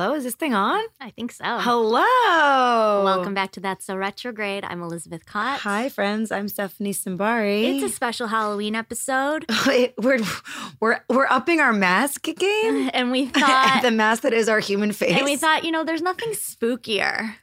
Hello, is this thing on? I think so. Hello. Welcome back to That's So Retrograde. I'm Elizabeth Kott. Hi, friends. I'm Stephanie Simbari. It's a special Halloween episode, we're we're we're upping our mask game. and we thought, the mask that is our human face. and we thought, you know, there's nothing spookier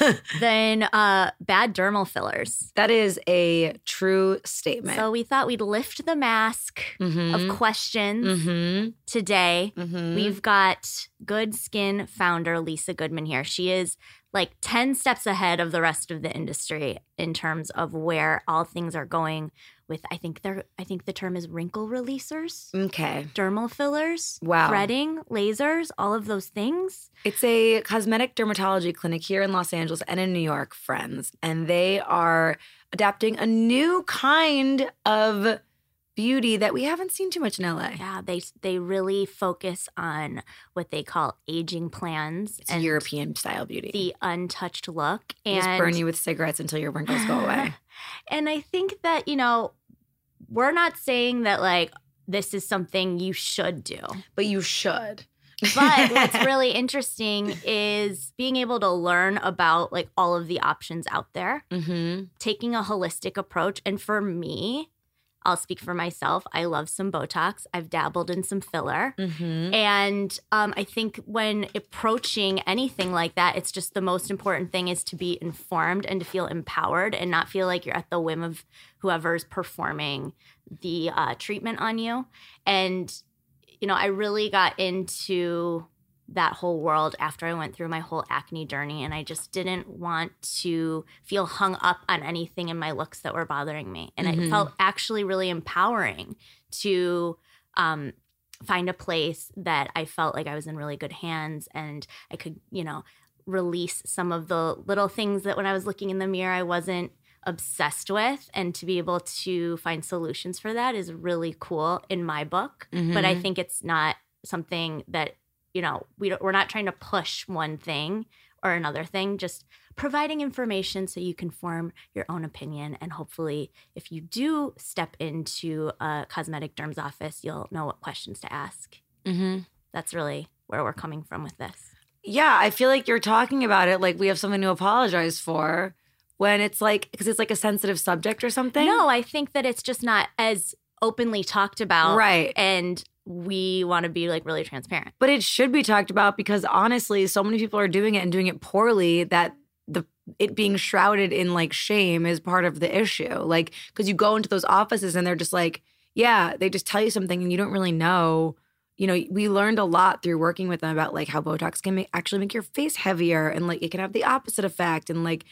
than uh, bad dermal fillers. that is a true statement. So we thought we'd lift the mask Mhm. of questions mm-hmm. today. Mm-hmm. We've got Good Skin founder Lisa Goodman here. She is like 10 steps ahead of the rest of the industry in terms of where all things are going with I think they're I think the term is wrinkle releasers, okay. dermal fillers, Wow. threading, lasers, all of those things. It's a cosmetic dermatology clinic here in Los Angeles and in New York, friends, and they are adapting a new kind of beauty that we haven't seen too much in LA. Yeah, they they really focus on what they call aging plans It's European style beauty. the untouched look and just burn you with cigarettes until your wrinkles go away. and I think that, you know, we're not saying that like this is something you should do. But you should. But what's really interesting is being able to learn about like all of the options out there, mm-hmm. taking a holistic approach. And for me, I'll speak for myself. I love some Botox. I've dabbled in some filler. Mm-hmm. And um, I think when approaching anything like that, it's just the most important thing is to be informed and to feel empowered and not feel like you're at the whim of whoever's performing the uh, treatment on you. And, you know, I really got into that whole world after I went through my whole acne journey. And I just didn't want to feel hung up on anything in my looks that were bothering me. And Mhm. it felt actually really empowering to um, find a place that I felt like I was in really good hands and I could, you know, release some of the little things that when I was looking in the mirror, I wasn't obsessed with. And to be able to find solutions for that is really cool in my book. But I Mhm. think it's not something that, you know, we don't, we're not trying to push one thing or another thing, just providing information so you can form your own opinion. And hopefully, if you do step into a cosmetic derm's office, you'll know what questions to ask. Mm-hmm. That's really where we're coming from with this. Yeah, I feel like you're talking about it like we have something to apologize for when it's like because it's like a sensitive subject or something. No, I think that it's just not as openly talked about. Right. And we want to be like really transparent. But it should be talked about because honestly, so many people are doing it and doing it poorly that the it being shrouded in like shame is part of the issue. Like because you go into those offices and they're just like, yeah, they just tell you something and you don't really know. You know, we learned a lot through working with them about like how Botox can make, actually make your face heavier and like it can have the opposite effect. And like,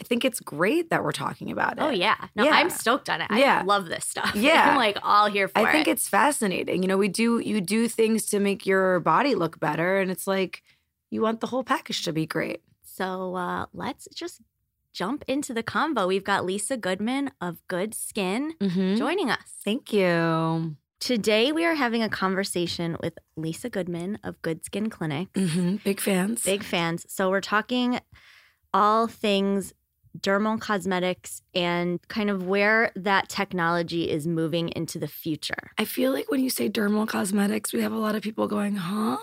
I think it's great that we're talking about it. Oh, yeah. No, Yeah. I'm stoked on it. I Yeah. love this stuff. Yeah. I'm like all here for it. I think it. it's fascinating. You know, we do you do things to make your body look better, and it's like you want the whole package to be great. So uh, let's just jump into the combo. We've got Lisa Goodman of Good Skin Mm-hmm. joining us. Thank you. Today, we are having a conversation with Lisa Goodman of Good Skin Clinic. Mm-hmm. Big fans. Big fans. So, we're talking all things dermal cosmetics and kind of where that technology is moving into the future. I feel like when you say dermal cosmetics, we have a lot of people going, huh?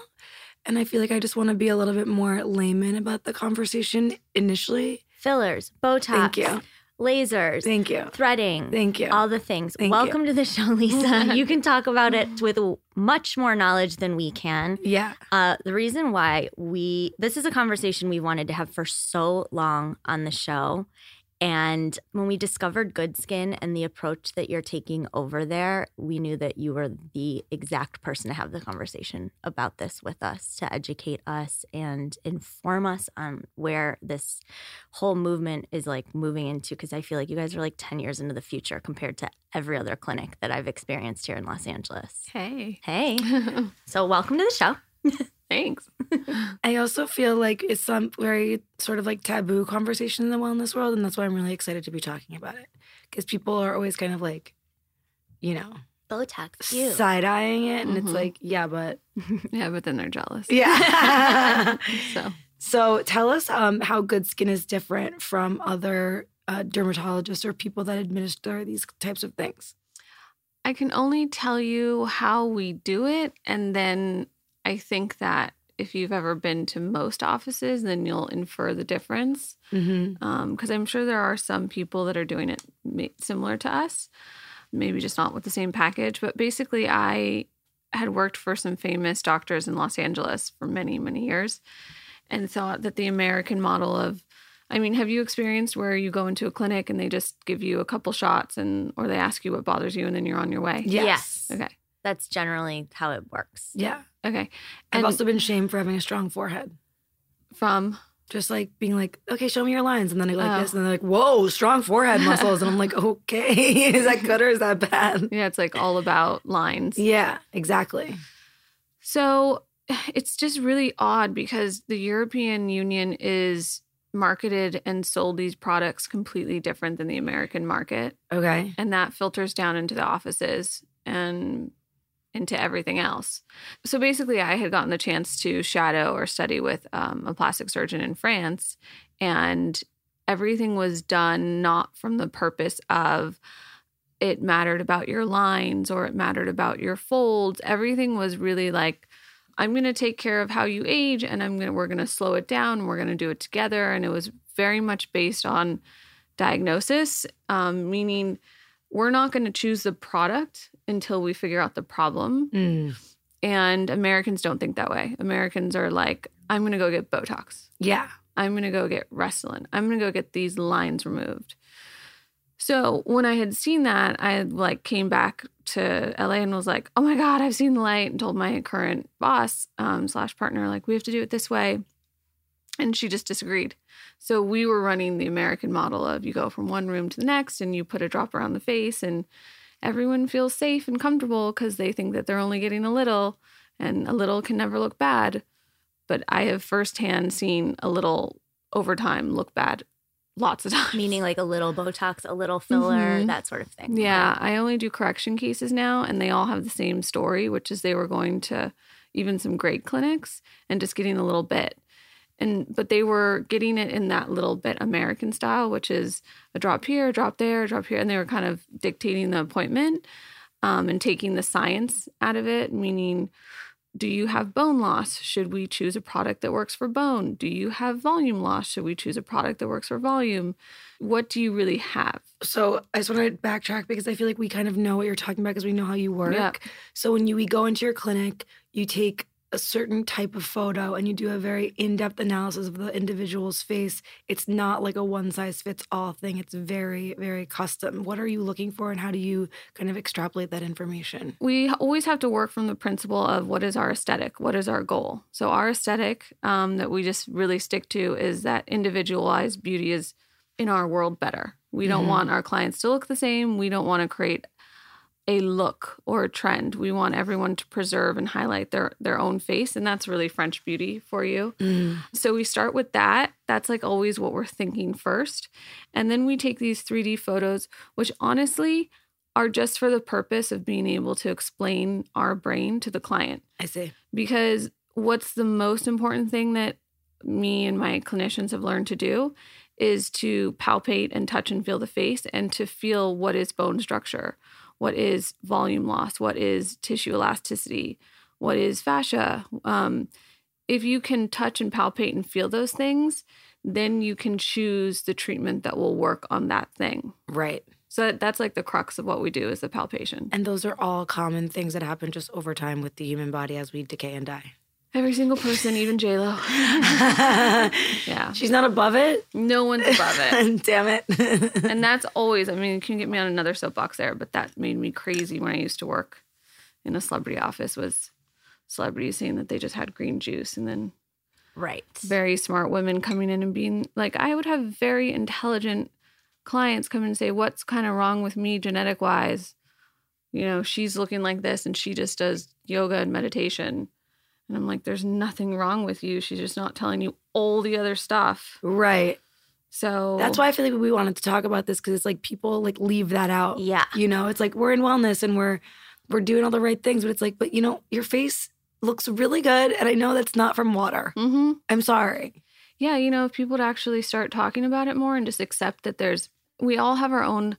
And I feel like I just want to be a little bit more layman about the conversation initially. Fillers, Botox, Thank you. Lasers, Thank you. threading, Thank you. all the things. Thank you. Welcome to the show, Lisa. you can talk about it with much more knowledge than we can. yeah. Uh, the reason why we this is a conversation we wanted to have for so long on the show. And when we discovered Good Skin and the approach that you're taking over there, we knew that you were the exact person to have the conversation about this with us, to educate us and inform us on where this whole movement is like moving into. Because I feel like you guys are like 10 years into the future compared to every other clinic that I've experienced here in Los Angeles. Hey. Hey. so, welcome to the show. Thanks. I also feel like it's some very sort of like taboo conversation in the wellness world, and that's why I'm really excited to be talking about it because people are always kind of like, you know, Botox. You. side eyeing it, and it's Mhm. like, yeah, but Yeah, but then they're jealous. yeah. So so tell us um, how Good Skin is different from other uh, dermatologists or people that administer these types of things. I can only tell you how we do it. And then I think that if you've ever been to most offices, then you'll infer the difference. Mm-hmm. Because I'm sure there are some people that are doing it ma- similar to us, maybe just not with the same package. But basically, I had worked for some famous doctors in Los Angeles for many, many years and thought that the American model of I mean, have you experienced where you go into a clinic and they just give you a couple shots and or they ask you what bothers you and then you're on your way? Yes. Okay. That's generally how it works. Yeah. Okay. I've also been shamed for having a strong forehead. from Just like being like, okay, show me your lines. And then I go like Oh. this. And they're like, whoa, strong forehead muscles. and I'm like, okay, is that good or is that bad? yeah, it's like all about lines. Yeah, exactly. So it's just really odd because the European Union is marketed and sold these products completely different than the American market. Okay. and that filters down into the offices and into everything else. So basically, I had gotten the chance to shadow or study with um, a plastic surgeon in France, and everything was done not from the purpose of it mattered about your lines or it mattered about your folds. Everything was really like, I'm going to take care of how you age and I'm going we're going to slow it down we're going to do it together and it was very much based on diagnosis um, meaning we're not going to choose the product until we figure out the problem Mm. and Americans don't think that way. Americans are like I'm going to go get botox. Yeah. I'm going to go get Restylane. I'm going to go get these lines removed. So when I had seen that, I like came back to LA and was like, "Oh my god, I've seen the light!" And told my current boss um, slash partner like, "We have to do it this way," and she just disagreed. So we were running the American model of you go from one room to the next and you put a drop around the face and everyone feels safe and comfortable because they think that they're only getting a little and a little can never look bad. But I have firsthand seen a little over time look bad lots of times. Meaning like a little Botox, a little filler, Mhm. that sort of thing. Yeah, I only do correction cases now, and they all have the same story, which is they were going to even some great clinics and just getting a little bit. And but they were getting it in that little bit American style, which is a drop here, a drop there, a drop here, and they were kind of dictating the appointment um, and taking the science out of it, meaning. Do you have bone loss? Should we choose a product that works for bone? Do you have volume loss? Should we choose a product that works for volume? What do you really have? So I just want to backtrack because I feel like we kind of know what you're talking about because we know how you work. Yeah. So when you we go into your clinic, you take a certain type of photo and you do a very in-depth analysis of the individual's face. It's not like a one size fits all thing. It's very very custom. What are you looking for and how do you kind of extrapolate that information? we always have to work from the principle of what is our aesthetic what is our goal so our aesthetic um, that we just really stick to is that individualized beauty is in our world better we don't Mhm. want our clients to look the same we don't want to create a look or a trend we want everyone to preserve and highlight their their own face and that's really french beauty for you mm. so we start with that. That's like always what we're thinking first. And then we take these 3D photos, which honestly are just for the purpose of being able to explain our brain to the client. I see. Because what's the most important thing that me and my clinicians have learned to do is to palpate and touch and feel the face and to feel what is bone structure, what is volume loss, what is tissue elasticity, what is fascia. Um, if you can touch and palpate and feel those things, then you can choose the treatment that will work on that thing. Right. So that's like the crux of what we do is the palpation. And those are all common things that happen just over time with the human body as we decay and die. Every single person, even J Lo. Yeah, She's not above it. no one's above it. Damn it. and that's always i mean you can get me on another soapbox there but that made me crazy when i used to work in a celebrity office was celebrities saying that they just had green juice and then Right. very smart women coming in and being like i would have very intelligent clients come in and say what's kind of wrong with me genetic wise you know she's looking like this and she just does yoga and meditation And I'm like, there's nothing wrong with you. She's just not telling you all the other stuff. Right. So That's why I feel like we wanted to talk about this because it's like people like leave that out. Yeah. You know, it's like we're in wellness and we're we're doing all the right things, but it's like, but you know, your face looks really good, and I know that's not from water. hmm I'm sorry. Yeah, you know, if people would actually start talking about it more and just accept that there's, we all have our own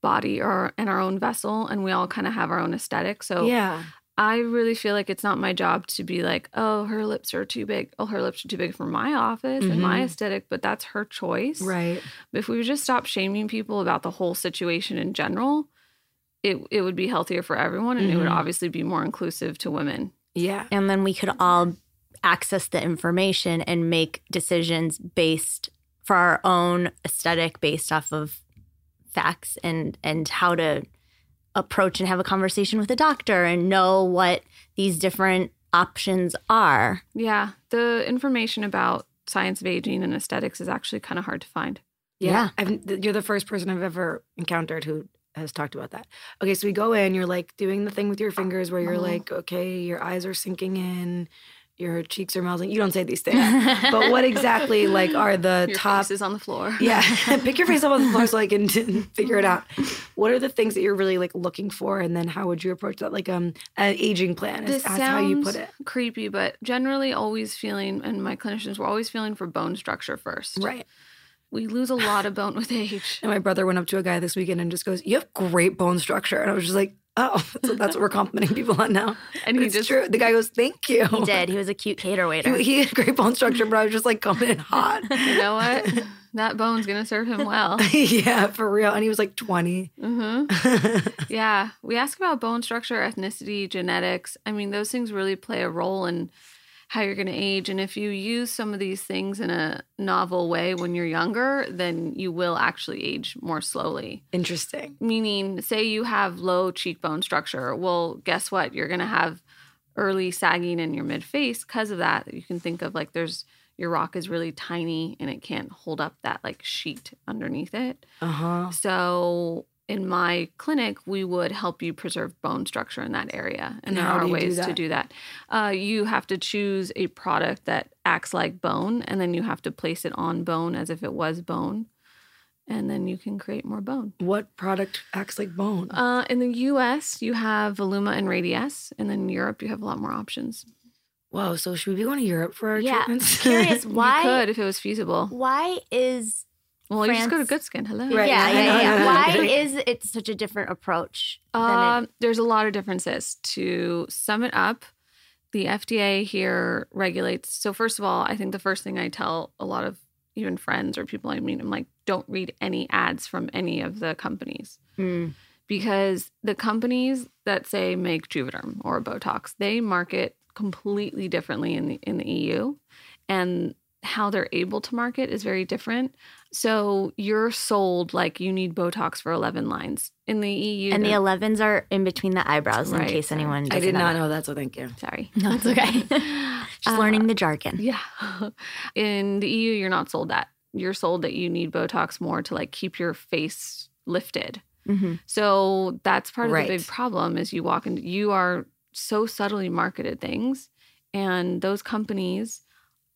body or and our own vessel, and we all kind of have our own aesthetic. So yeah. I really feel like it's not my job to be like, oh, her lips are too big. Oh, her lips are too big for my office and my Mhm. aesthetic, but that's her choice. Right. If we would just stop shaming people about the whole situation in general, it it would be healthier for everyone and it would Mhm. obviously be more inclusive to women. Yeah. And then we could all access the information and make decisions based for our own aesthetic based off of facts and and how to approach and have a conversation with a doctor and know what these different options are. Yeah, the information about science of aging and aesthetics is actually kind of hard to find. Yeah. I've, you're the first person I've ever encountered who has talked about that. Okay, so we go in, you're like doing the thing with your fingers where you're Uh-huh. like, okay, your eyes are sinking in, your cheeks are melting. You don't say these things. but what exactly like are the Your top face is on the floor. Yeah, pick your face up on the floor so I can figure it out. What are the things that you're really like looking for, and then how would you approach that? Like um, an aging plan is This that's how you put it, creepy, but generally always feeling, and my clinicians were always feeling for bone structure first. right? We lose a lot of bone with age. And my brother went up to a guy this weekend and just goes, "You have great bone structure," and I was just like, "Oh, so that's what we're complimenting people on now." And he it's just- true. The guy goes, "Thank you." He did. He was a cute cater waiter. He, he had great bone structure, but I was just like coming in hot. You know what? that bone's gonna serve him well. yeah, for real. And he was like 20. hmm Yeah, we ask about bone structure, ethnicity, genetics. I mean, those things really play a role in how you're going to age. And if you use some of these things in a novel way when you're younger, then you will actually age more slowly. Interesting. Meaning, say you have low cheekbone structure. Well, guess what? You're going to have early sagging in your mid face because of that. You can think of like there's your rock is really tiny and it can't hold up that like sheet underneath it. Uh huh. So in my clinic, we would help you preserve bone structure in that area. And, And there are you do ways to do that. Uh, you have to choose a product that acts like bone, and then you have to place it on bone as if it was bone. And then you can create more bone. What product acts like bone? Uh, in the US, you have Voluma and Radiesse. And then in Europe, you have a lot more options. Whoa, so should we be going to Europe for our Yeah, treatments? Curious You why could if it was feasible. why is Well, you just go to France- Good Skin. Hello. Right. yeah, I yeah, yeah, why is it such a different approach? it- Um, there's a lot of differences. To sum it up, the FDA here regulates. So, first of all, I think the first thing I tell a lot of even friends or people I meet, I'm like, don't read any ads from any of the companies Mm. because the companies that say make Juvederm or Botox, they market completely differently in the in the EU, and how they're able to market is very different. So you're sold like you need Botox for 11 lines in the EU. and the 11s are in between the eyebrows, in case sorry. anyone. I did not that. know that, so thank you. Sorry. No, it's okay. Just Uh, learning the jargon. Yeah. In the EU, you're not sold that. You're sold that you need Botox more to like keep your face lifted. hmm So that's part of Right. the big problem is you walk into you are so subtly marketed things and those companies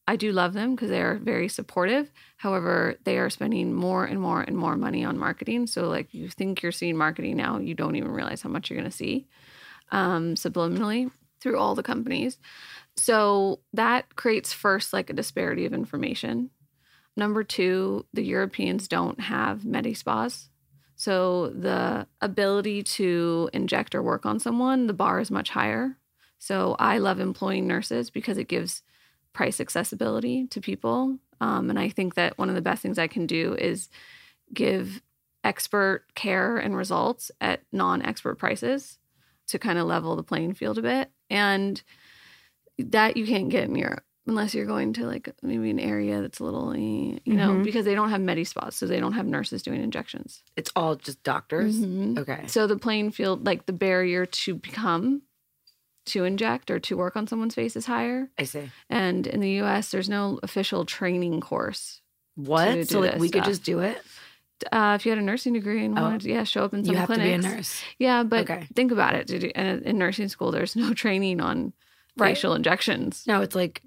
I do love them because they are very supportive. However, they are spending more and more and more money on marketing. So like you think you're seeing marketing now, you don't even realize how much you're going to see um, subliminally through all the companies. So that creates first like a disparity of information. Number two, the Europeans don't have medi spas. So the ability to inject or work on someone, the bar is much higher. So I love employing nurses because it gives price accessibility to people. Um, and I think that one of the best things I can do is give expert care and results at non expert prices to kind of level the playing field a bit. And that you can't get in Europe unless you're going to like maybe an area that's a little, eh, you know, Mhm. because they don't have medi spas. So they don't have nurses doing injections. It's all just doctors. Mhm. Okay. So the playing field, like the barrier to become, to inject or to work on someone's face is higher. I see. And in the US, there's no official training course. What? do So like we could just do it? Uh, if you had a nursing degree and Oh. wanted to, yeah, show up in some You have clinics. to be a nurse. Yeah, but Okay. think about it. In, in nursing school, there's no training on Right. facial injections. No, it's like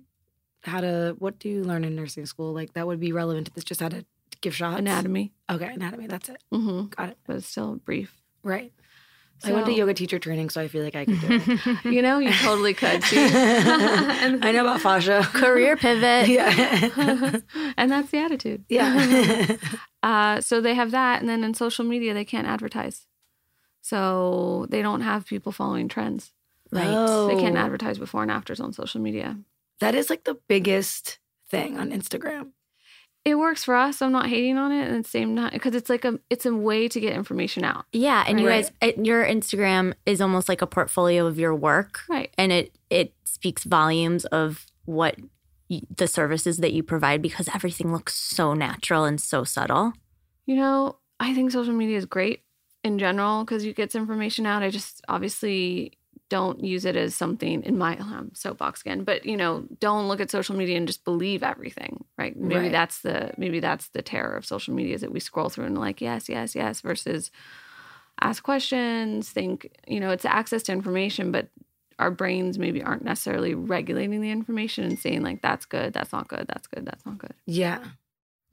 how to. What do you learn in nursing school? Like that would be relevant to this. Just how to give shots. Anatomy. Okay, anatomy. That's it. hmm Got it. But it's still brief. Right. I went to yoga teacher training, so I feel like I could do it. You know, you totally could. I know about fascia. Career pivot. Yeah. and that's the attitude. yeah. Uh, so they have that, and then in social media they can't advertise, so they don't have people following trends. Right. Oh. They can't advertise before and afters on social media. That is like the biggest thing on Instagram. It works for us. I'm not hating on it, and the same time, because it's like a it's a way to get information out. Yeah, and you guys, it, your Instagram is almost like a portfolio of your work, Right. and it it speaks volumes of what the services that you provide because everything looks so natural and so subtle. You know, I think social media is great in general because you get information out. I just obviously don't use it as something in my um, soapbox again, but you know, don't look at social media and just believe everything, right? Maybe Right. that's the maybe that's the terror of social media is that we scroll through and like yes, yes, yes, versus ask questions, think, you know, it's access to information, but our brains maybe aren't necessarily regulating the information and saying like that's good, that's not good, that's good, that's not good. Yeah.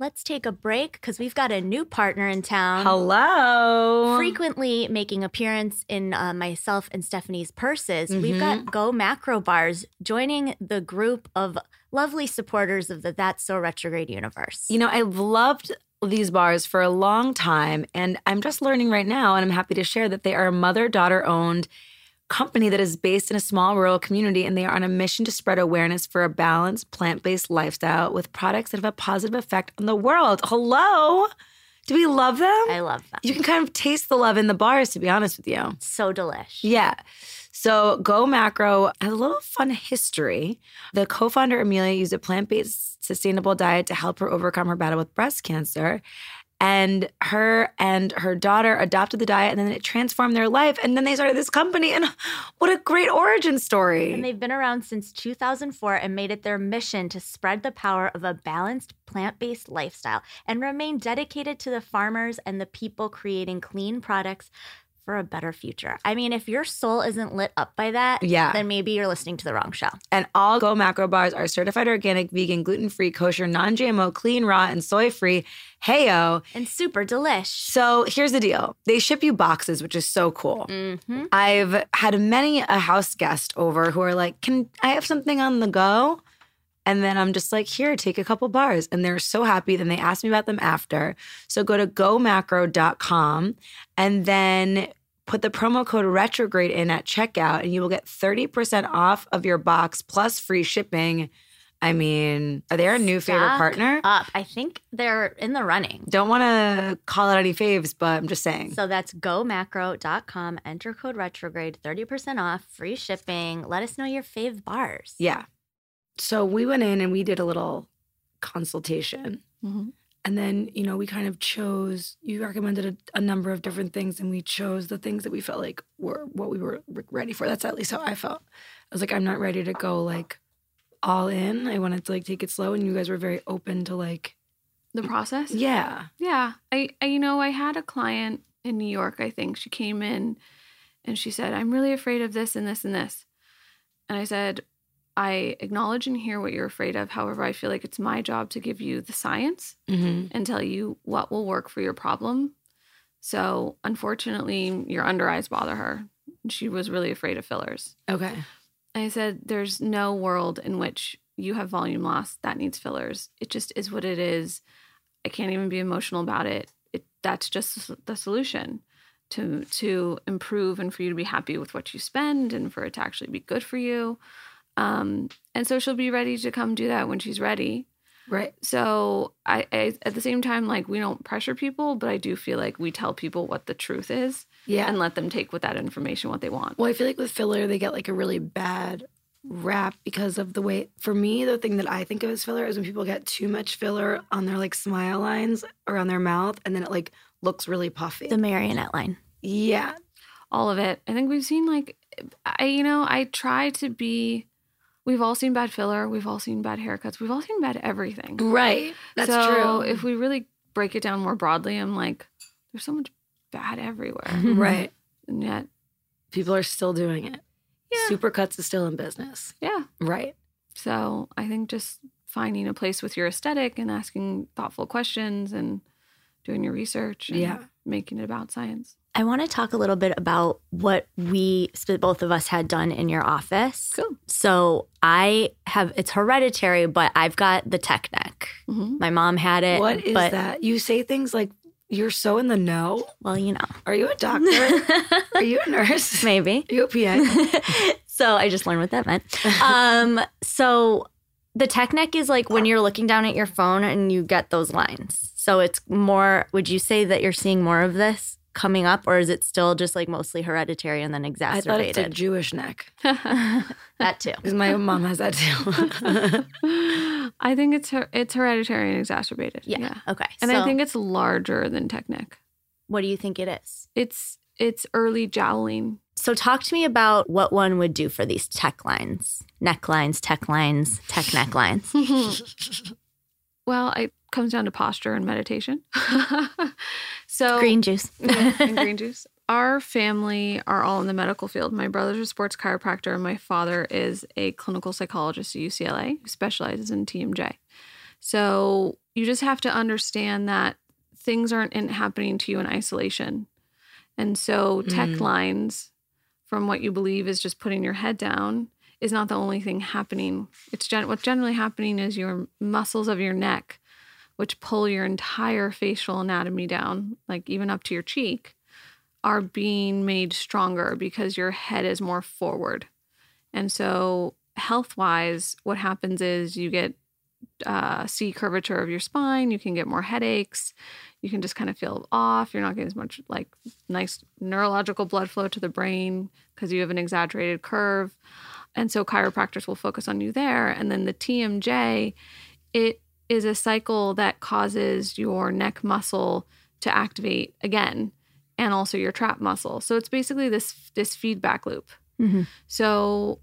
Let's take a break because we've got a new partner in town. Hello. Frequently making appearance in uh, myself and Stephanie's purses, we've Mm-hmm. got Go Macro Bars joining the group of lovely supporters of the That's So Retrograde universe. You know, I've loved these bars for a long time, and I'm just learning right now, and I'm happy to share that they are mother daughter owned company that is based in a small rural community, and they are on a mission to spread awareness for a balanced, plant based lifestyle with products that have a positive effect on the world. Hello. Do we love them? I love them. you can kind of taste the love in the bars, to be honest with you. so delish. Yeah. So Go Macro has a little fun history. The co-founder Amelia used a plant-based sustainable diet to help her overcome her battle with breast cancer. And her and her daughter adopted the diet and then it transformed their life. And then they started this company. And what a great origin story. And they've been around since 2004 and made it their mission to spread the power of a balanced plant based lifestyle and remain dedicated to the farmers and the people creating clean products for a better future. I mean, if your soul isn't lit up by that, Yeah. then maybe you're listening to the wrong show. And all Go Macro bars are certified organic, vegan, gluten-free, kosher, non-GMO, clean, raw, and soy-free. Heyo. And super delish. So here's the deal. They ship you boxes, which is so cool. Mm-hmm. I've had many a house guest over who are like, Can I have something on the go? And then I'm just like, Here, take a couple bars. And they're so happy. Then they ask me about them after. So go to gomacro.com and then put the promo code retrograde in at checkout, and you will get 30% off of your box plus free shipping. I mean, are they our new favorite partner? Up. I think they're in the running. Don't want to call out any faves, but I'm just saying. So that's gomacro.com. Enter code retrograde, 30% off, free shipping. Let us know your fave bars. Yeah. So we went in and we did a little consultation. Mhm. And then, you know, we kind of chose, you recommended a, a number of different things, and we chose the things that we felt like were what we were ready for. That's at least how I felt. I was like, I'm not ready to go like all in. I wanted to like take it slow, and you guys were very open to like, The process? yeah. Yeah. I, I you know, I had a client in New York, I think. She came in and she said, I'm really afraid of this and this and this. And I said, I acknowledge and hear what you're afraid of. However, I feel like it's my job to give you the science Mm-hmm. and tell you what will work for your problem. So, unfortunately, your under eyes bother her. She was really afraid of fillers. Okay. I said, There's no world in which you have volume loss that needs fillers. It just is what it is. I can't even be emotional about it. it that's just the solution to to improve and for you to be happy with what you spend and for it to actually be good for you. Um, and so she'll be ready to come do that when she's ready. Right. So I, I at the same time like we don't pressure people, but I do feel like we tell people what the truth is Yeah. and let them take with that information what they want. Well, I feel like with filler, they get like a really bad rap because of the way. For me, the thing that I think of as filler is when people get too much filler on their like smile lines around their mouth, and then it like looks really puffy. The marionette line. yeah, all of it. I think we've seen like I you know, I try to be we've all seen bad filler, we've all seen bad haircuts, we've all seen bad everything. right. That's so true. if we really break it down more broadly, I'm like, there's so much bad everywhere. right, and yet people are still doing it. Yeah. Supercuts is still in business. Yeah. Right. So I think just finding a place with your aesthetic and asking thoughtful questions and doing your research and Yeah. making it about science. I want to talk a little bit about what we, both of us, had done in your office. Cool. So I have, it's hereditary, but I've got the tech neck. Mhm. My mom had it. What is but, that? You say things like you're so in the know. Well, you know, Are you a doctor? Are you a nurse? maybe. Are you a PA? so I just learned what that meant. Um, so the tech neck is like when you're looking down at your phone and you get those lines. So it's more, would you say that you're seeing more of this coming up, or is it still just like mostly hereditary and then exacerbated? I thought it's a? Jewish neck that too. because my mom has that too. I think it's her- it's hereditary and exacerbated. Yeah. Okay. And so I think it's larger than tech neck. what do you think it is? It's it's early jowling. So talk to me about what one would do for these tech lines, necklines, tech lines, tech necklines. Well, it comes down to posture and meditation. so Green juice. yeah, and green juice. Our family are all in the medical field. My brother's a sports chiropractor, and my father is a clinical psychologist at UCLA who specializes in TMJ. So you just have to understand that things aren't in, happening to you in isolation. And so tech Mm. lines from what you believe is just putting your head down is not the only thing happening. It's gen- what's generally happening is your muscles of your neck, which pull your entire facial anatomy down, like even up to your cheek, are being made stronger because your head is more forward. And so, health wise, what happens is you get uh, C curvature of your spine, you can get more headaches, you can just kind of feel off. You're not getting as much like nice neurological blood flow to the brain because you have an exaggerated curve. And so chiropractors will focus on you there. And then the TMJ, it is a cycle that causes your neck muscle to activate again and also your trap muscle. So it's basically this this feedback loop. Mhm. So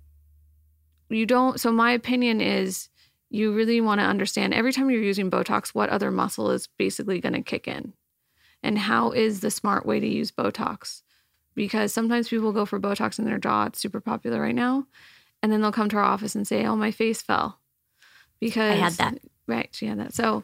you don't so my opinion is you really want to understand every time you're using Botox what other muscle is basically going to kick in. And how is the smart way to use Botox? Because sometimes people go for Botox in their jaw, it's super popular right now. And then they'll come to our office and say, "Oh, my face fell." Because I had that. Right, she had that. So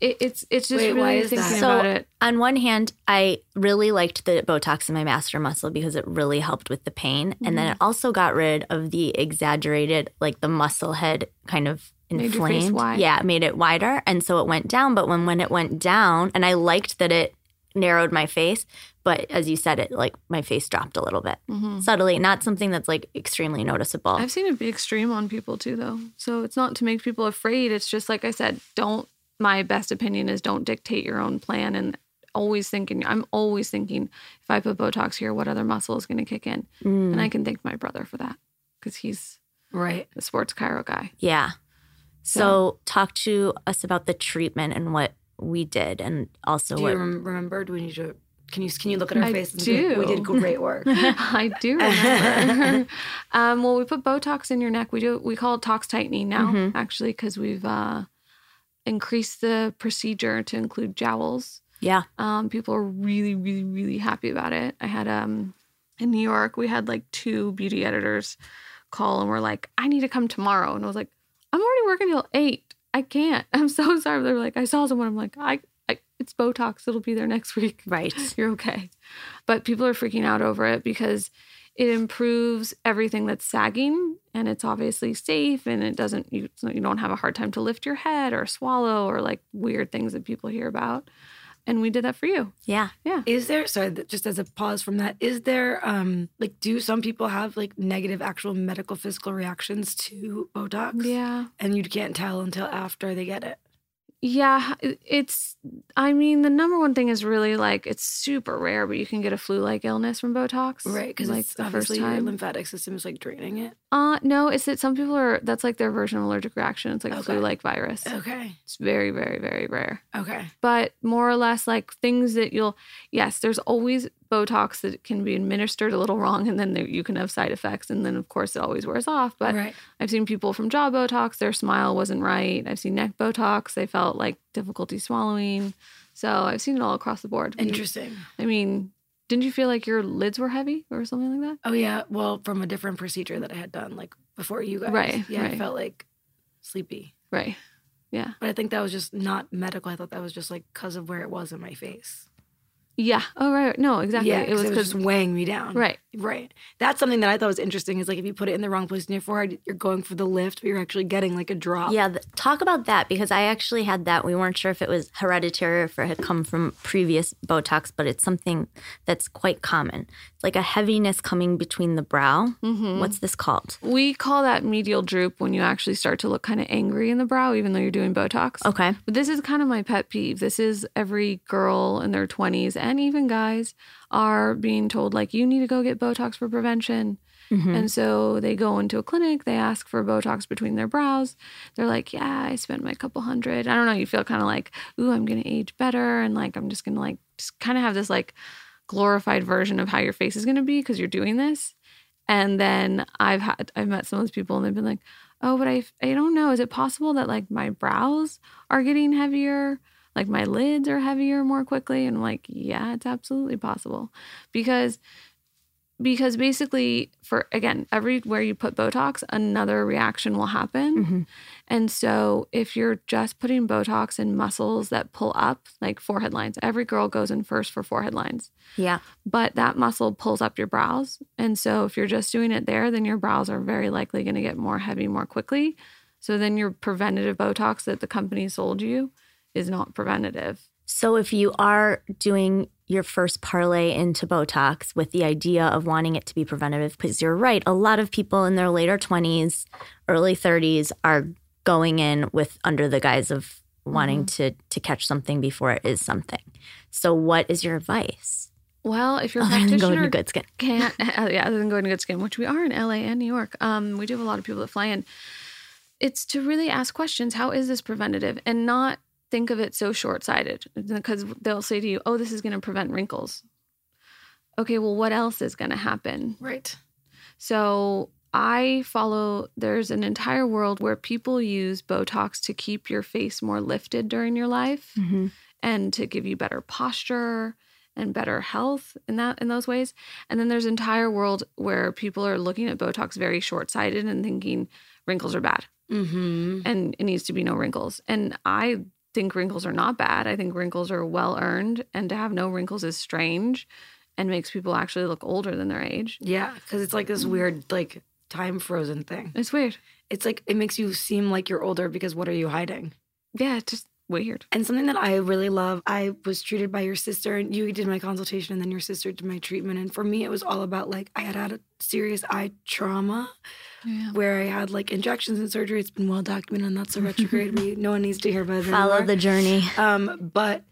it, it's it's just Wait, why really is that? thinking So- about it. On one hand, I really liked the Botox in my masseter muscle because it really helped with the pain. And then mm-hmm. it also got rid of the exaggerated, like the muscle head kind of Made your face inflamed. wide. Yeah, it made it wider. And so it went down. But when, when it went down, and I liked that it narrowed my face, but as you said, it like my face dropped a little bit subtly, not something that's like extremely noticeable. I've seen it be extreme on people too, though. So it's not to make people afraid. It's just like I said, don't. My best opinion is don't dictate your own plan and always thinking. I'm always thinking if I put Botox here, what other muscle is going to kick in? Mm, And I can thank my brother for that because he's right. the sports chiro guy. yeah. So, talk to us about the treatment and what we did, and also Do what you rem- remember? Do we need to? Can you can you look at our I face? and We did great work. I do remember. um, well, we put Botox in your neck. We do. We call it tox tightening now, Mhm. actually, because we've uh, increased the procedure to include jowls. yeah. Um, people are really, really, really happy about it. I had um in New York, we had like two beauty editors call and we're like, I need to come tomorrow. And I was like, I'm already working till eight. I can't. I'm so sorry. They're like, I saw someone. I'm like, I, I it's Botox. It'll be there next week. Right. You're okay. But people are freaking out over it because it improves everything that's sagging and it's obviously safe and it doesn't you, you don't have a hard time to lift your head or swallow or like weird things that people hear about. And we did that for you. Yeah. Yeah. Is there sorry, just as a pause from that, is there um like do some people have like negative actual medical physical reactions to Botox? Yeah. And you can't tell until after they get it. Yeah, it's. I mean, the number one thing is really like it's super rare, but you can get a flu-like illness from Botox, Right, because like it's the first obviously your lymphatic system is like draining it. Uh, no, it's that some people are. That's like their version of allergic reaction. It's like a Okay. flu-like virus. Okay. It's very, very, very rare. Okay. But more or less, like things that you'll. Yes, there's always Botox that can be administered a little wrong, and then there, you can have side effects, and then of course it always wears off. But right. I've seen people from jaw Botox, their smile wasn't right. I've seen neck Botox, they felt like difficulty swallowing. So I've seen it all across the board. We- Interesting. I mean, Didn't you feel like your lids were heavy or something like that? Oh yeah, well, from a different procedure that I had done like before you guys. Right, Yeah, I felt like sleepy. Right. Yeah. But I think that was just not medical. I thought that was just like because of where it was in my face. Yeah. Oh, right. No, exactly. Yeah, it was because just weighing me down. right. Right. That's something that I thought was interesting is like if you put it in the wrong place in your forehead, you're going for the lift, but you're actually getting like a drop. Yeah, th- talk about that because I actually had that. We weren't sure if it was hereditary or if it had come from previous Botox, but it's something that's quite common. It's like a heaviness coming between the brow. Mm-hmm. What's this called? We call that medial droop when you actually start to look kind of angry in the brow, even though you're doing Botox. Okay. But this is kind of my pet peeve. This is every girl in their 20s and even guys are being told, like, you need to go get Botox for prevention. Mhm. And so they go into a clinic, they ask for Botox between their brows. They're like, yeah, I spent my couple hundred. I don't know. You feel kind of like, ooh, I'm going to age better. And like, I'm just going to like, just kind of have this like glorified version of how your face is going to be because you're doing this. And then I've had, I've met some of those people and they've been like, oh, but I, I don't know. Is it possible that like my brows are getting heavier? Like my lids are heavier more quickly? And I'm like, yeah, it's absolutely possible because because basically for again everywhere you put botox another reaction will happen Mhm. and so if you're just putting botox in muscles that pull up like forehead lines every girl goes in first for forehead lines Yeah. but that muscle pulls up your brows and so if you're just doing it there then your brows are very likely going to get more heavy more quickly so then your preventative botox that the company sold you is not preventative So if you are doing your first parlay into Botox with the idea of wanting it to be preventative, because you're right, a lot of people in their later 20s, early 30s are going in with under the guise of wanting to to catch something before it is something. So what is your advice? well if your Other than going practitioner to good skin. can't yeah other than going to good skin which we are in la and new york um we do have a lot of people that fly in it's to really ask questions how is this preventative and not think of it so short-sighted because they'll say to you oh this is going to prevent wrinkles okay well what else is going to happen Right. so I follow, there's an entire world where people use Botox to keep your face more lifted during your life Mm-hmm. and to give you better posture and better health in that in those ways. And then there's an entire world where people are looking at Botox very short-sighted and thinking wrinkles are bad Mm-hmm. and it needs to be no wrinkles. And I think wrinkles are not bad. I think wrinkles are well earned and to have no wrinkles is strange and makes people actually look older than their age. Yeah, because it's like this weird like time frozen thing. It's weird. It's like it makes you seem like you're older because what are you hiding? Yeah, just weird. And something that I really love, I was treated by your sister, and you did my consultation, and then your sister did my treatment. And for me, it was all about like I had had a serious eye trauma Yeah. where I had like injections and surgery. It's been well documented, and that's a retrograde. we, no one needs to hear about it. Follow anymore. the journey. Um, but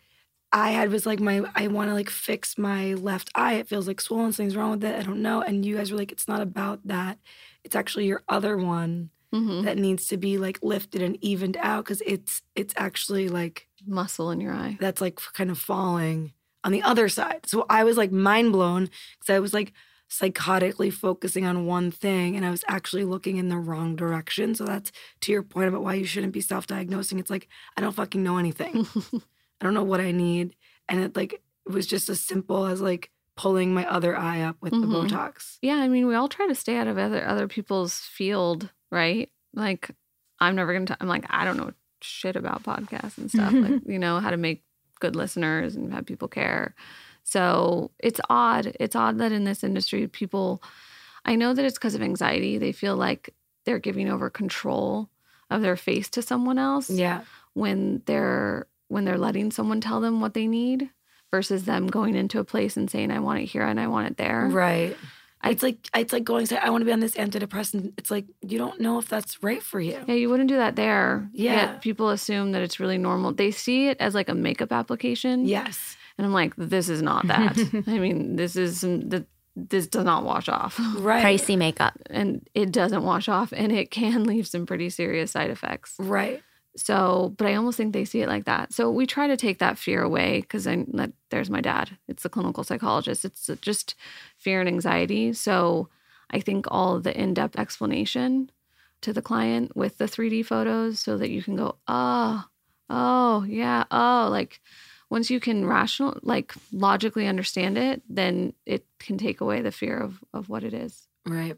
I had was like my I want to like fix my left eye. It feels like swollen. Something's wrong with it. I don't know. And you guys were like, it's not about that. It's actually your other one hmm that needs to be like lifted and evened out because it's it's actually like Muscle in your eye. that's like kind of falling on the other side. So I was like mind blown because I was like psychotically focusing on one thing and I was actually looking in the wrong direction. So that's to your point about why you shouldn't be self-diagnosing. It's like I don't fucking know anything. I don't know what I need. And it like it was just as simple as like pulling my other eye up with Mhm. the Botox. yeah, I mean, we all try to stay out of other other people's field, right? Like, I'm never gonna. i I'm like, I don't know shit about podcasts and stuff. like, you know, how to make good listeners and have people care. So it's odd. It's odd that in this industry, people. I know that it's because of anxiety. They feel like they're giving over control of their face to someone else. Yeah. when they're when they're letting someone tell them what they need versus them going into a place and saying I want it here and I want it there. Right. I- it's like it's like going say I want to be on this antidepressant. It's like you don't know if that's right for you. Yeah, you wouldn't do that there. Yeah. Yet people assume that it's really normal. They see it as like a makeup application. Yes. And I'm like, this is not that. I mean, this is the this does not wash off. Right. Pricey makeup. And it doesn't wash off and it can leave some pretty serious side effects. Right. So, but I almost think they see it like that. So we try to take that fear away because I that there's my dad. It's the clinical psychologist. It's just fear and anxiety. So I think all the in-depth explanation to the client with the 3D photos so that you can go, oh, oh, yeah, oh, like once you can rational like logically understand it, then it can take away the fear of of what it is. Right.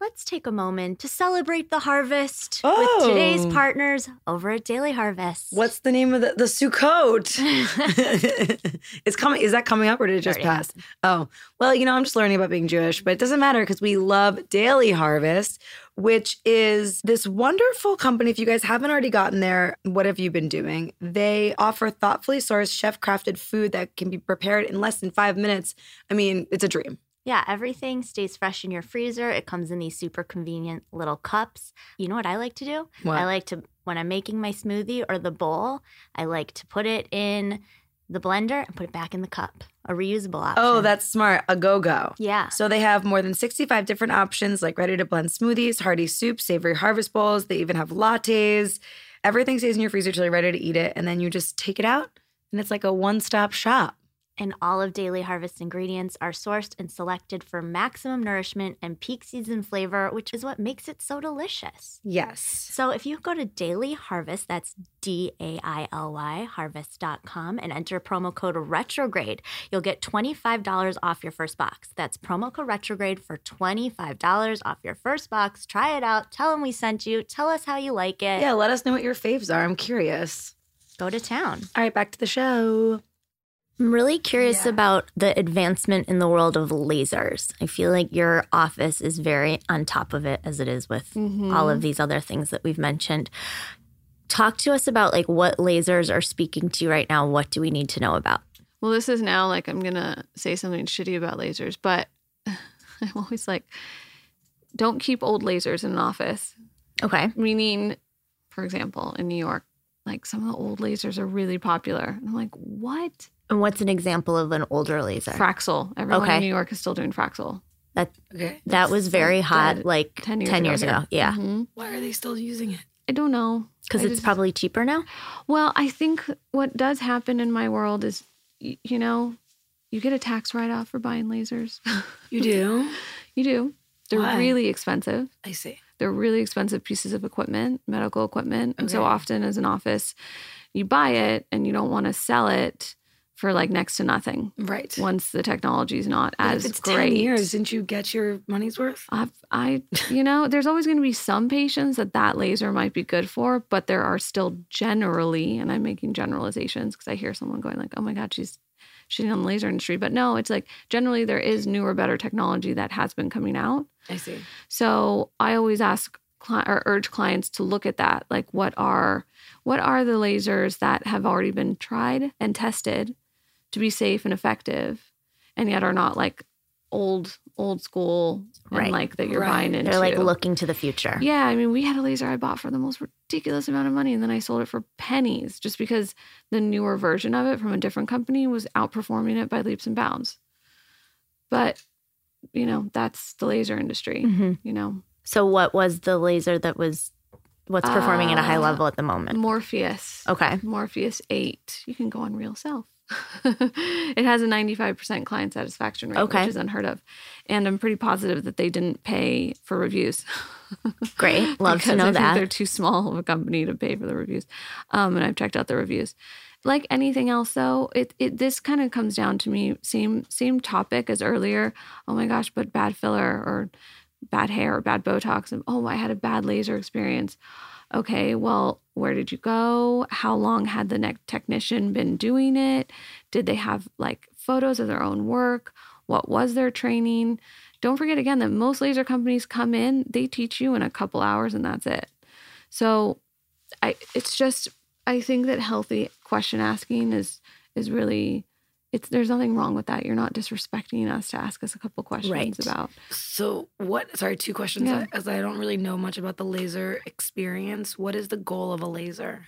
Let's take a moment to celebrate the harvest Oh. with today's oh. partners over at Daily Harvest. What's the name of the the Sukkot? it's coming. Is that coming up or did it just pass? Oh, well, you know, I'm just learning about being Jewish, but it doesn't matter because we love Daily Harvest, which is this wonderful company. If you guys haven't already gotten there, what have you been doing? They offer thoughtfully sourced, chef crafted food that can be prepared in less than five minutes. I mean, it's a dream. Yeah, everything stays fresh in your freezer. It comes in these super convenient little cups. You know what I like to do? What? I like to, when I'm making my smoothie or the bowl, I like to put it in the blender and put it back in the cup. A reusable oh, option. Oh, that's smart. A go go. yeah. So they have more than 65 different options like ready to blend smoothies, hearty soups, savory harvest bowls. They even have lattes. Everything stays in your freezer till you're ready to eat it. And then you just take it out and it's like a one stop shop. And all of Daily Harvest ingredients are sourced and selected for maximum nourishment and peak season flavor, which is what makes it so delicious. Yes. So if you go to Daily Harvest, that's D A I L Y harvest.com and enter promo code retrograde, you'll get $25 off your first box. That's promo code retrograde for $25 off your first box. Try it out. Tell them we sent you. Tell us how you like it. Yeah, let us know what your faves are. I'm curious. Go to town. All right, back to the show. I'm really curious about the advancement in the world of lasers. I feel like your office is very on top of it as it is with mm-hmm. all of these other things that we've mentioned. Talk to us about like what lasers are speaking to you right now. What do we need to know about? Well, this is now like I'm gonna say something shitty about lasers, but I'm always like, don't keep old lasers in an office. Okay. Meaning, for example, in New York, like some of the old lasers are really popular. And I'm like, what? And what's an example of an older laser? Fraxel. Everyone Okay. in New York is still doing Fraxel. That Okay. that was very hot dead like 10 10 years years, ago ago. here. Yeah. Mhm. Why are they still using it? I don't know. Because it's just- probably cheaper now. Well, I think what does happen in my world is, you know, you get a tax write off for buying lasers. You do? you do. They're Why? really expensive. I see. They're really expensive pieces of equipment, medical equipment. And so often as an office, you buy it and you don't want to sell it for like next to nothing Right. once the technology is not But as if it's great. 10 years, didn't you get your money's worth? I've, I, you know, there's always going to be some patients that that laser might be good for, but there are still generally, and I'm making generalizations because I hear someone going like, "Oh my God, she's shitting on the laser industry," but no, it's like generally there is newer, better technology that has been coming out. I see. So I always ask cli- or urge clients to look at that, like what are what are the lasers that have already been tried and tested to be safe and effective, and yet are not like old old school and Right. like that you're Right. buying into. They're like looking to the future. Yeah, I mean, we had a laser I bought for the most ridiculous amount of money, and then I sold it for pennies just because the newer version of it from a different company was outperforming it by leaps and bounds. But you know, that's the laser industry. Mhm. You know, So what was the laser that was what's performing at a high Uh, level at the moment? Morpheus. Okay. Morpheus 8. You can go on Real Self. it has a 95% client satisfaction rate, Okay. which is unheard of. And I'm pretty positive that they didn't pay for reviews. Great. Love to know I think that. They're too small of a company to pay for the reviews. Um, and I've checked out the reviews. Like anything else, though, it, it this kind of comes down to me same same topic as earlier. Oh my gosh, but bad filler or bad hair or bad Botox. And oh, I had a bad laser experience. Okay, well, where did you go? How long had the technician been doing it? Did they have like photos of their own work? What was their training? Don't forget again that most laser companies come in, they teach you in a couple hours and that's it. So I it's just I think that healthy question asking is is really it's there's nothing wrong with that. You're not disrespecting us to ask us a couple questions Right. about So, what? Sorry, two questions. Yeah. As I don't really know much about the laser experience, what is the goal of a laser?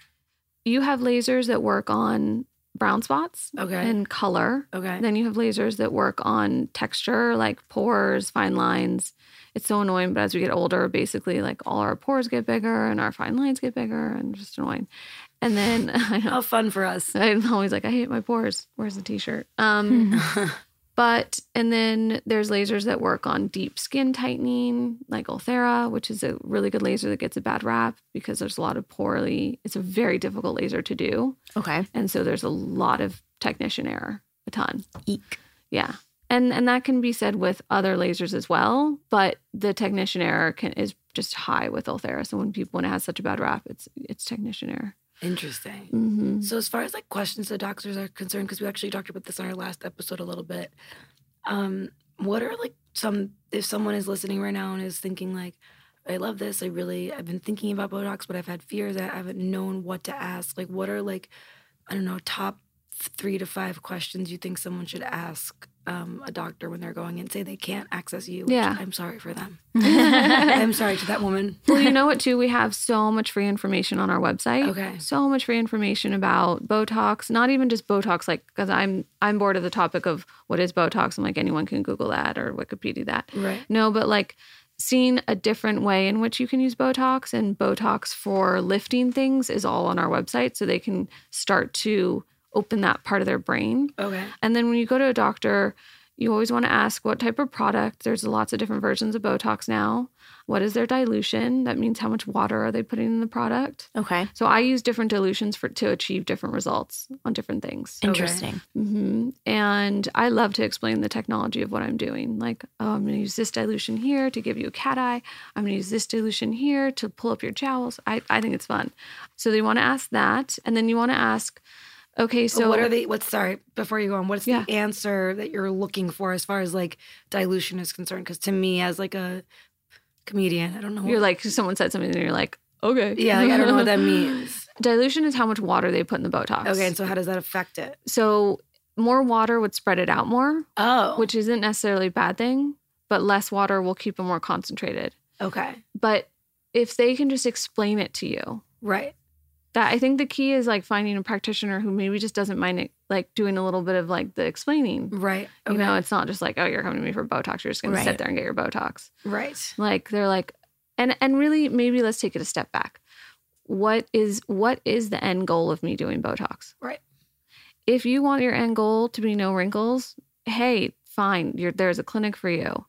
you have lasers that work on brown spots Okay. and color. okay. Then you have lasers that work on texture, like pores, fine lines. It's so annoying, but as we get older, basically, like all our pores get bigger and our fine lines get bigger, and just annoying. And then I know How fun for us. I'm always like, I hate my pores. Where's the t-shirt? Um, but and then there's lasers that work on deep skin tightening, like Ulthera, which is a really good laser that gets a bad rap because there's a lot of poorly. It's a very difficult laser to do, Okay. and so there's a lot of technician error a ton. Eek. Yeah. And and that can be said with other lasers as well, but the technician error can is just high with Ulthera. So when people when it has such a bad rap, it's it's technician error. Interesting. hmm So as far as like questions to doctors are concerned, because we actually talked about this on our last episode a little bit. Um, what are like some if someone is listening right now and is thinking like, I love this. I really I've been thinking about Botox, but I've had fears I haven't known what to ask. Like, what are like, I don't know, top three to five questions you think someone should ask um, a doctor when they're going in? Say they can't access you. Yeah. I'm sorry for them. I'm sorry to that woman. well, you know what, too? We have so much free information on our website. Okay. So much free information about Botox, not even just Botox, like, because I'm I'm bored of the topic of what is Botox. I'm like, anyone can Google that or Wikipedia that. Right. No, but like seeing a different way in which you can use Botox and Botox for lifting things is all on our website. So they can start to open that part of their brain. Okay. And then when you go to a doctor, you always want to ask what type of product. There's lots of different versions of Botox now. What is their dilution? That means how much water are they putting in the product? Okay. So I use different dilutions for to achieve different results on different things. Interesting. hmm And I love to explain the technology of what I'm doing. Like, oh, I'm going to use this dilution here to give you a cat eye. I'm going to use this dilution here to pull up your jowls. I, I think it's fun. So they want to ask that. And then you want to ask, okay, So so what are the what's sorry before you go on? What's Yeah. the answer that you're looking for as far as like dilution is concerned? Because to me, as like a comedian, I don't know. you're like, someone said something and you're like, okay. yeah, like, I don't know what that means. Dilution is how much water they put in the Botox. Okay, and so how does that affect it? So more water would spread it out more, Oh, which isn't necessarily a bad thing, but less water will keep it more concentrated. okay, But if they can just explain it to you, right, that I think the key is like finding a practitioner who maybe just doesn't mind it, like doing a little bit of like the explaining. right. Okay. You know, it's not just like, oh, you're coming to me for Botox. You're just going Right. to sit there and get your Botox. right. Like they're like, and and really maybe let's take it a step back. What is what is the end goal of me doing Botox? Right. If you want your end goal to be no wrinkles, hey, fine. You're, there's a clinic for you.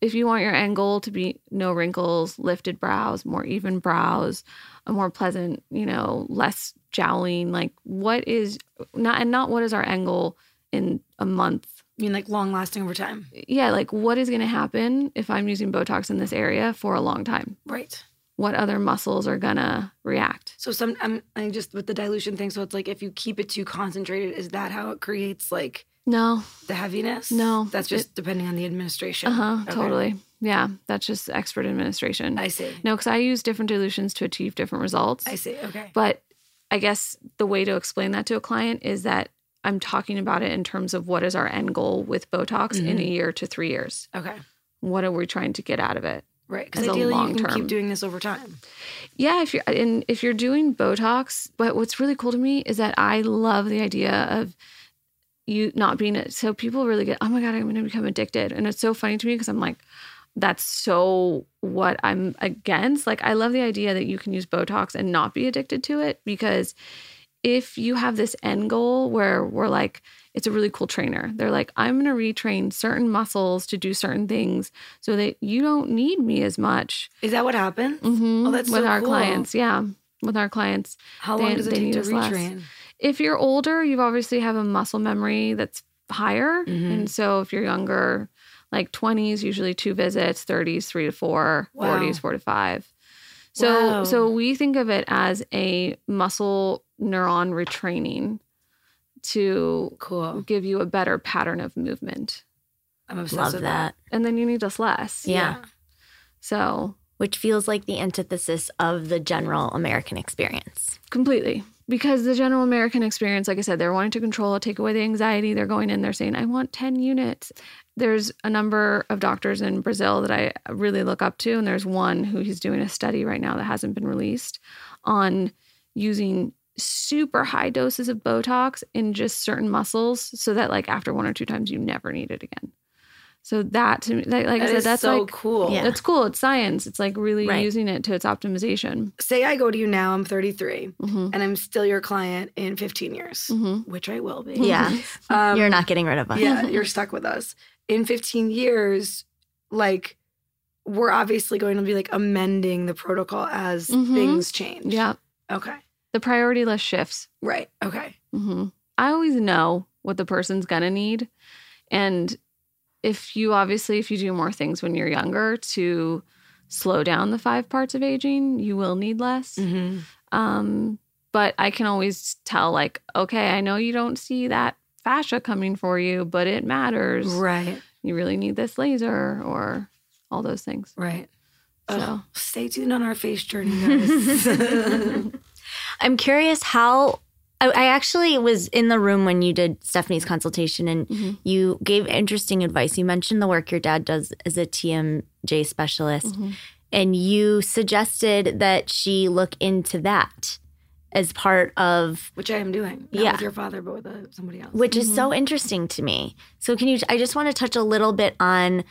If you want your end goal to be no wrinkles, lifted brows, more even brows, a more pleasant, you know, less jowling, like what is not and not what is our end goal in a month I mean, like long lasting over time. yeah, like what is going to happen if I'm using Botox in this area for a long time? Right. What other muscles are going to react? So some I'm, I'm just with the dilution thing. So it's like if you keep it too concentrated, is that how it creates like No. the heaviness? No, that's just depending on the administration. Uh huh. Okay. Totally. Yeah. That's just expert administration. I see. no, because I use different dilutions to achieve different results. I see. Okay. But I guess the way to explain that to a client is that I'm talking about it in terms of what is our end goal with Botox in a Mm-hmm. year to three years. Okay. What are we trying to get out of it? Right. Because ideally, you can term. keep doing this over time. Yeah, if you're and if you're doing Botox, but what's really cool to me is that I love the idea of you not being it. So people really get, oh my god, I'm going to become addicted, and it's so funny to me because I'm like, that's so what I'm against. Like, I love the idea that you can use Botox and not be addicted to it because if you have this end goal where we're like, it's a really cool trainer. They're like, I'm going to retrain certain muscles to do certain things so that you don't need me as much Is that what happened? Mhm, Oh, that's with so our cool. clients. Yeah, with our clients. How long does it take to us less. Retrain? If you're older, you obviously have a muscle memory that's higher, Mhm. and so if you're younger, like 20s, usually two visits, 30s, three to four, Wow. 40s, four to five. So, Wow. so we think of it as a muscle neuron retraining to Cool. give you a better pattern of movement, I'm obsessed Love with that. and then you need us less. Yeah. So Which feels like the antithesis of the general American experience. Completely. Because the general American experience, like I said, they're wanting to control take away the anxiety. They're going in, they're saying, I want 10 units. There's a number of doctors in Brazil that I really look up to. And there's one who he's doing a study right now that hasn't been released on using super high doses of Botox in just certain muscles so that, like, after one or two times, you never need it again. So that to me, like, like I said, that's so like, cool. Yeah. that's cool. It's science. It's like really Right. using it to its optimization. Say I go to you now, I'm 33, hmm and I'm still your client in 15 years, hmm which I will be. Yeah. Um, You're not getting rid of us. yeah, you're stuck with us. In 15 years, like, we're obviously going to be like amending the protocol as Mhm. things change. Yeah. Okay. The priority list shifts. Right. Okay. hmm I always know what the person's gonna need. And if you obviously, if you do more things when you're younger to slow down the five parts of aging, you will need less. Mm-hmm. Um, but I can always tell, like, okay, I know you don't see that fascia coming for you, but it matters. Right. You really need this laser or all those things. Right. So stay tuned on our face journey, guys. I'm curious how. I, I actually was in the room when you did Stephanie's consultation and Mhm. you gave interesting advice. You mentioned the work your dad does as a TMJ specialist, Mhm. and you suggested that she look into that as part of Which I am doing. Yeah. with your father, but with uh, somebody else. which is so interesting to me. So can you I just want to touch a little bit on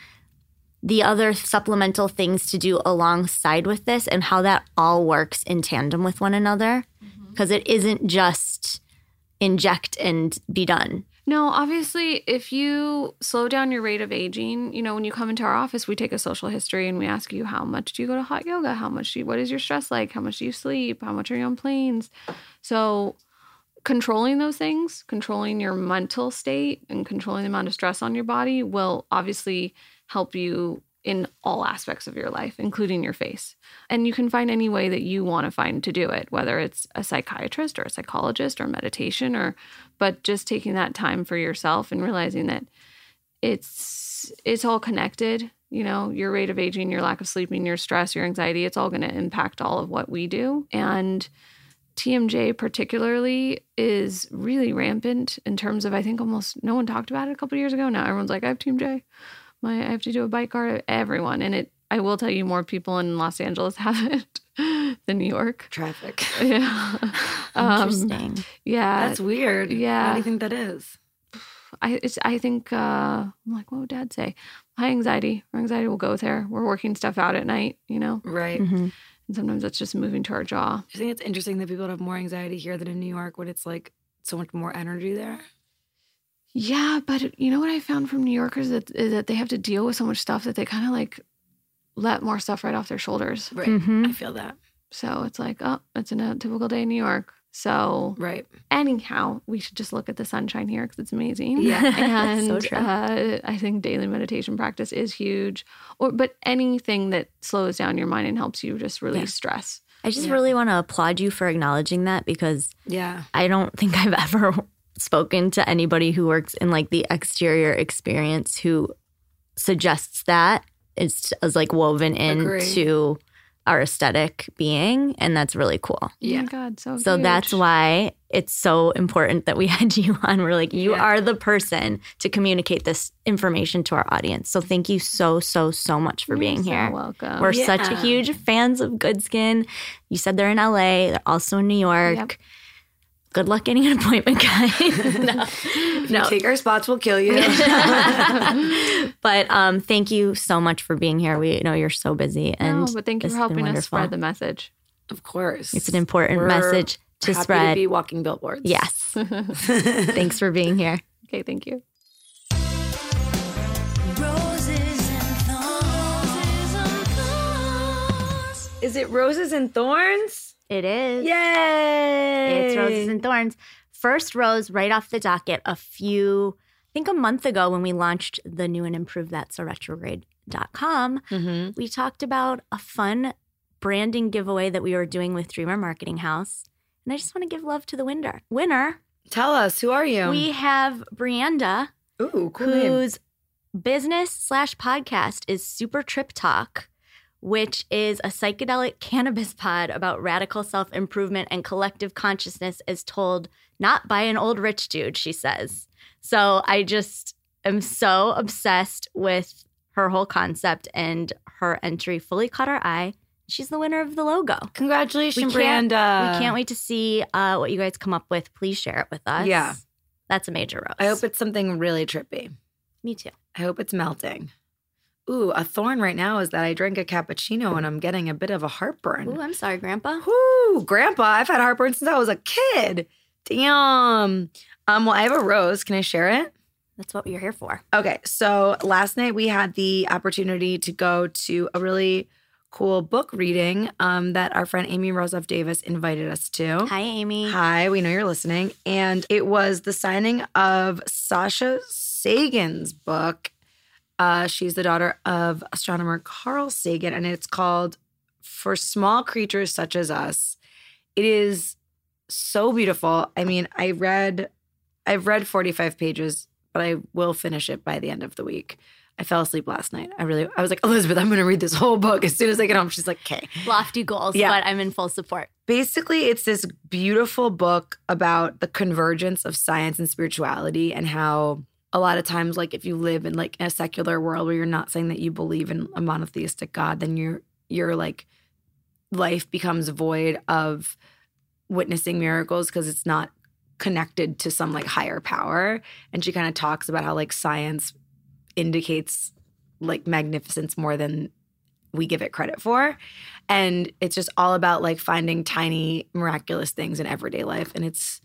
the other supplemental things to do alongside with this and how that all works in tandem with one another because it isn't just inject and be done. No, obviously, if you slow down your rate of aging, you know, when you come into our office, we take a social history and we ask you how much do you go to hot yoga? How much do you, what is your stress like? How much do you sleep? How much are you on planes? So, controlling those things, controlling your mental state and controlling the amount of stress on your body will obviously help you in all aspects of your life, including your face. And you can find any way that you want to find to do it, whether it's a psychiatrist or a psychologist or meditation or but just taking that time for yourself and realizing that it's it's all connected you know your rate of aging your lack of sleeping your stress your anxiety it's all going to impact all of what we do and tmj particularly is really rampant in terms of i think almost no one talked about it a couple of years ago now everyone's like i have tmj my i have to do a bite guard everyone and it i will tell you more people in los angeles have it than new york traffic. yeah Um, Interesting. yeah That's weird. yeah. Why do you think that is? I it's I think uh I'm like, what would dad say? High anxiety. Our anxiety will go there. We're working stuff out at night, you know? Right. Mhm. And sometimes that's just moving to our jaw. I think it's interesting that people have more anxiety here than in New York when it's like so much more energy there. Yeah, but you know what I found from New Yorkers that is that they have to deal with so much stuff that they kind of like let more stuff right off their shoulders. Right. Mhm. I feel that. So it's like, oh, it's a typical day in New York. So Right. anyhow, we should just look at the sunshine here because it's amazing. Yeah. and So true. Uh, I think daily meditation practice is huge. Or but anything that slows down your mind and helps you just release Yeah. stress. I just Yeah. really want to applaud you for acknowledging that because Yeah. I don't think I've ever spoken to anybody who works in like the exterior experience who suggests that it's as like woven into our aesthetic being and that's really cool. Oh Yeah. my God, so So that's why it's so important that we had you on. We're like, you Yeah. are the person to communicate this information to our audience. So thank you so, so, so much for You're being so here. welcome. We're such Yeah. huge fans of GoodSkin. You said they're in LA, they're also in New York. Yep. Good luck getting an appointment, guys. no. No. take our spots, we'll kill you. but um, thank you so much for being here. We know you're so busy, and no, but thank you for helping us spread the message. of course. it's an important We're message to happy spread. to be walking billboards. yes. Thanks for being here. Okay, thank you. Is it roses and thorns? It is. Yay! It's Roses and Thorns. First rose right off the docket a few, I think a month ago when we launched the new and improved that's a retrograde.com. Mm-hmm. We talked about a fun branding giveaway that we were doing with Dreamer Marketing House. And I just want to give love to the winner. Winner, Tell us, who are you? we have Brianda, Ooh, cool name. whose business slash podcast is Super Trip Talk, which is a psychedelic cannabis pod about radical self improvement and collective consciousness, as told not by an old rich dude, she says. So I just am so obsessed with her whole concept, and her entry fully caught our eye. She's the winner of the logo. Congratulations, We Branda. we can't wait to see uh, what you guys come up with. Please share it with us. Yeah. That's a major rose. I hope it's something really trippy. Me too. I hope it's melting. Ooh, a thorn right now is that I drank a cappuccino and I'm getting a bit of a heartburn. Ooh, I'm sorry, Grandpa. Ooh, Grandpa, I've had heartburn since I was a kid. Damn. Um, well, I have a rose. Can I share it? That's what you're here for. Okay, so last night we had the opportunity to go to a really cool book reading um, that our friend Amy Rosoff Davis invited us to. Hi, Amy. Hi, we know you're listening. And it was the signing of Sasha Sagan's book. Uh, she's the daughter of astronomer Carl Sagan, and it's called For Small Creatures Such as Us. It is so beautiful. I mean, I read, I've read 45 pages, but I will finish it by the end of the week. I fell asleep last night. I really, I was like, Elizabeth, I'm going to read this whole book as soon as I get home. She's like, okay Lofty goals, Yeah. but I'm in full support. basically it's this beautiful book about the convergence of science and spirituality and how a lot of times like if you live in like a secular world where you're not saying that you believe in a monotheistic god then your your like life becomes void of witnessing miracles because it's not connected to some like higher power. And she kind of talks about how like science indicates like magnificence more than we give it credit for. And it's just all about like finding tiny miraculous things in everyday life. And it's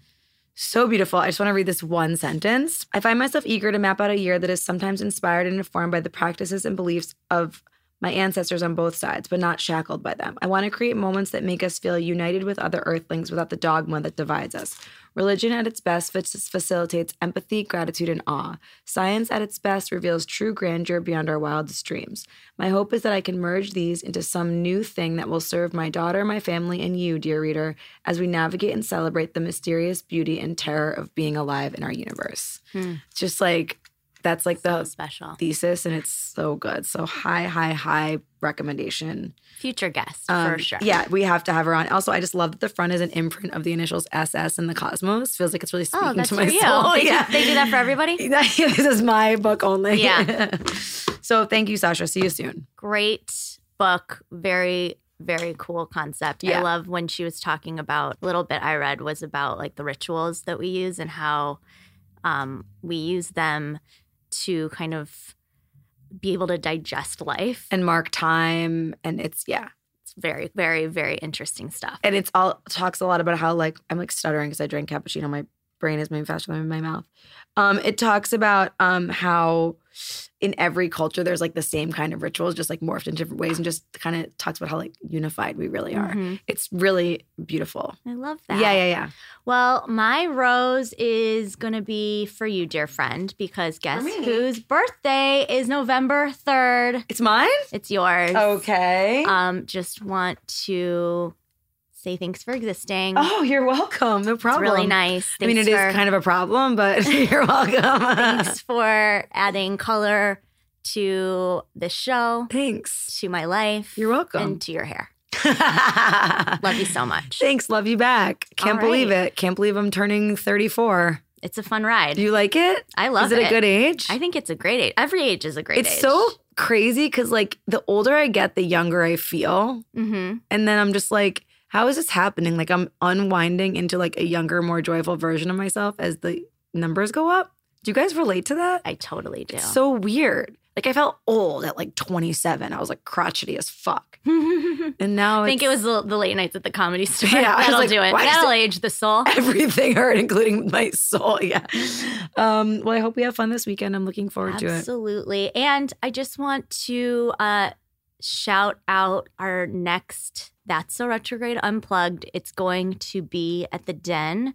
so beautiful. I just want to read this one sentence. I find myself eager to map out a year that is sometimes inspired and informed by the practices and beliefs of my ancestors on both sides, but not shackled by them. I want to create moments that make us feel united with other earthlings without the dogma that divides us. Religion at its best facilitates empathy, gratitude, and awe. Science at its best reveals true grandeur beyond our wildest dreams. My hope is that I can merge these into some new thing that will serve my daughter, my family, and you, dear reader, as we navigate and celebrate the mysterious beauty and terror of being alive in our universe. Hmm. Just like that's like So the special. thesis, and it's so good. So high, high, high recommendation. Future guest Um, for sure. Yeah, we have to have her on. Also, I just love that the front is an imprint of the initials SS in the cosmos. Feels like it's really speaking Oh, that's to my you. soul. They, yeah. do, they do that for everybody. this is my book only. Yeah. so thank you, Sasha. See you soon. Great book. Very, very cool concept. Yeah. I love when she was talking about a little bit I read was about like the rituals that we use and how um, we use them to kind of be able to digest life. And mark time. And it's, yeah. It's very, very, very interesting stuff. And it's all talks a lot about how, like, I'm like stuttering because I drank cappuccino. My brain is moving faster than my mouth. Um, it talks about um, how in every culture there's like the same kind of rituals, just like morphed in different ways, and just kind of talks about how like unified we really are. Mhm. It's really beautiful. I love that. Yeah, yeah, yeah. Well, my rose is going to be for you, dear friend, because guess whose birthday is November 3rd? It's mine. It's yours. Okay. Um, just want to say thanks for existing. oh, you're welcome. No it's problem. really nice. I mean, it Thanks is kind of a problem, but you're welcome. Thanks for adding color to the show, Thanks. to my life. You're welcome. And to your hair. Love you so much. Thanks. Love you back. Can't All believe it. Can't believe I'm turning 34. It's a fun ride. Do you like it? I love Is it, a good age? I think it's a great age. Every age is a great it's age. It's so crazy because, like, the older I get, the younger I feel. hmm And then I'm just like, how is this happening? Like, I'm unwinding into like a younger, more joyful version of myself as the numbers go up. Do you guys relate to that? I totally do. It's so weird. Like, I felt old at like 27. I was like crotchety as fuck. And now I think it was the, the late nights at the comedy store. Yeah, That'll like, do it. That'll age the soul. everything hurt, including my soul. Yeah. Um, well, I hope we have fun this weekend. I'm looking forward to it. Absolutely. And I just want to uh, shout out our next That's So Retrograde Unplugged. It's going to be at the Den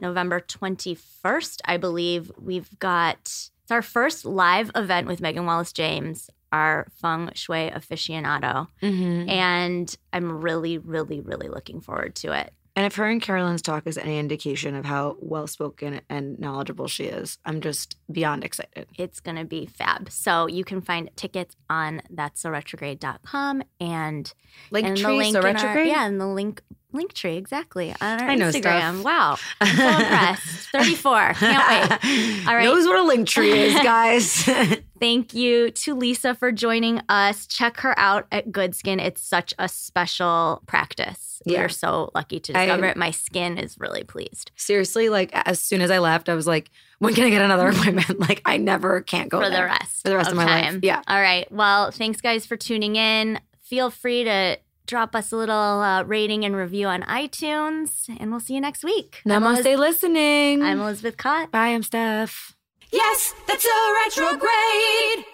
November 21st, I believe. We've got, it's our first live event with Meghan Wallace James, our feng shui aficionado. Mhm. And I'm really, really, really looking forward to it. And if her and Carolyn's talk is any indication of how well spoken and knowledgeable she is, I'm just beyond excited. It's going to be fab. So you can find tickets on that's so retrograde.com and Like and tree, so in our- yeah, and the link link tree exactly on our I know Instagram. stuff. Wow, I'm so impressed. Thirty four, can't wait. All right. Knows what a Linktree is, guys. Thank you to Lisa for joining us. Check her out at GoodSkin. It's such a special practice. We are so lucky to I- discover it. My skin is really pleased Seriously, like as soon as I left, I was like, when can I get another appointment? Like I never can't go for there. the rest For the rest of my life. Yeah. All right. Well, thanks guys for tuning in. Feel free to drop us a little uh, rating and review on iTunes, and we'll see you next week. Namaste Eliz- listening. I'm Elizabeth Kott. Bye, I'm Steph. Yes, that's a retrograde.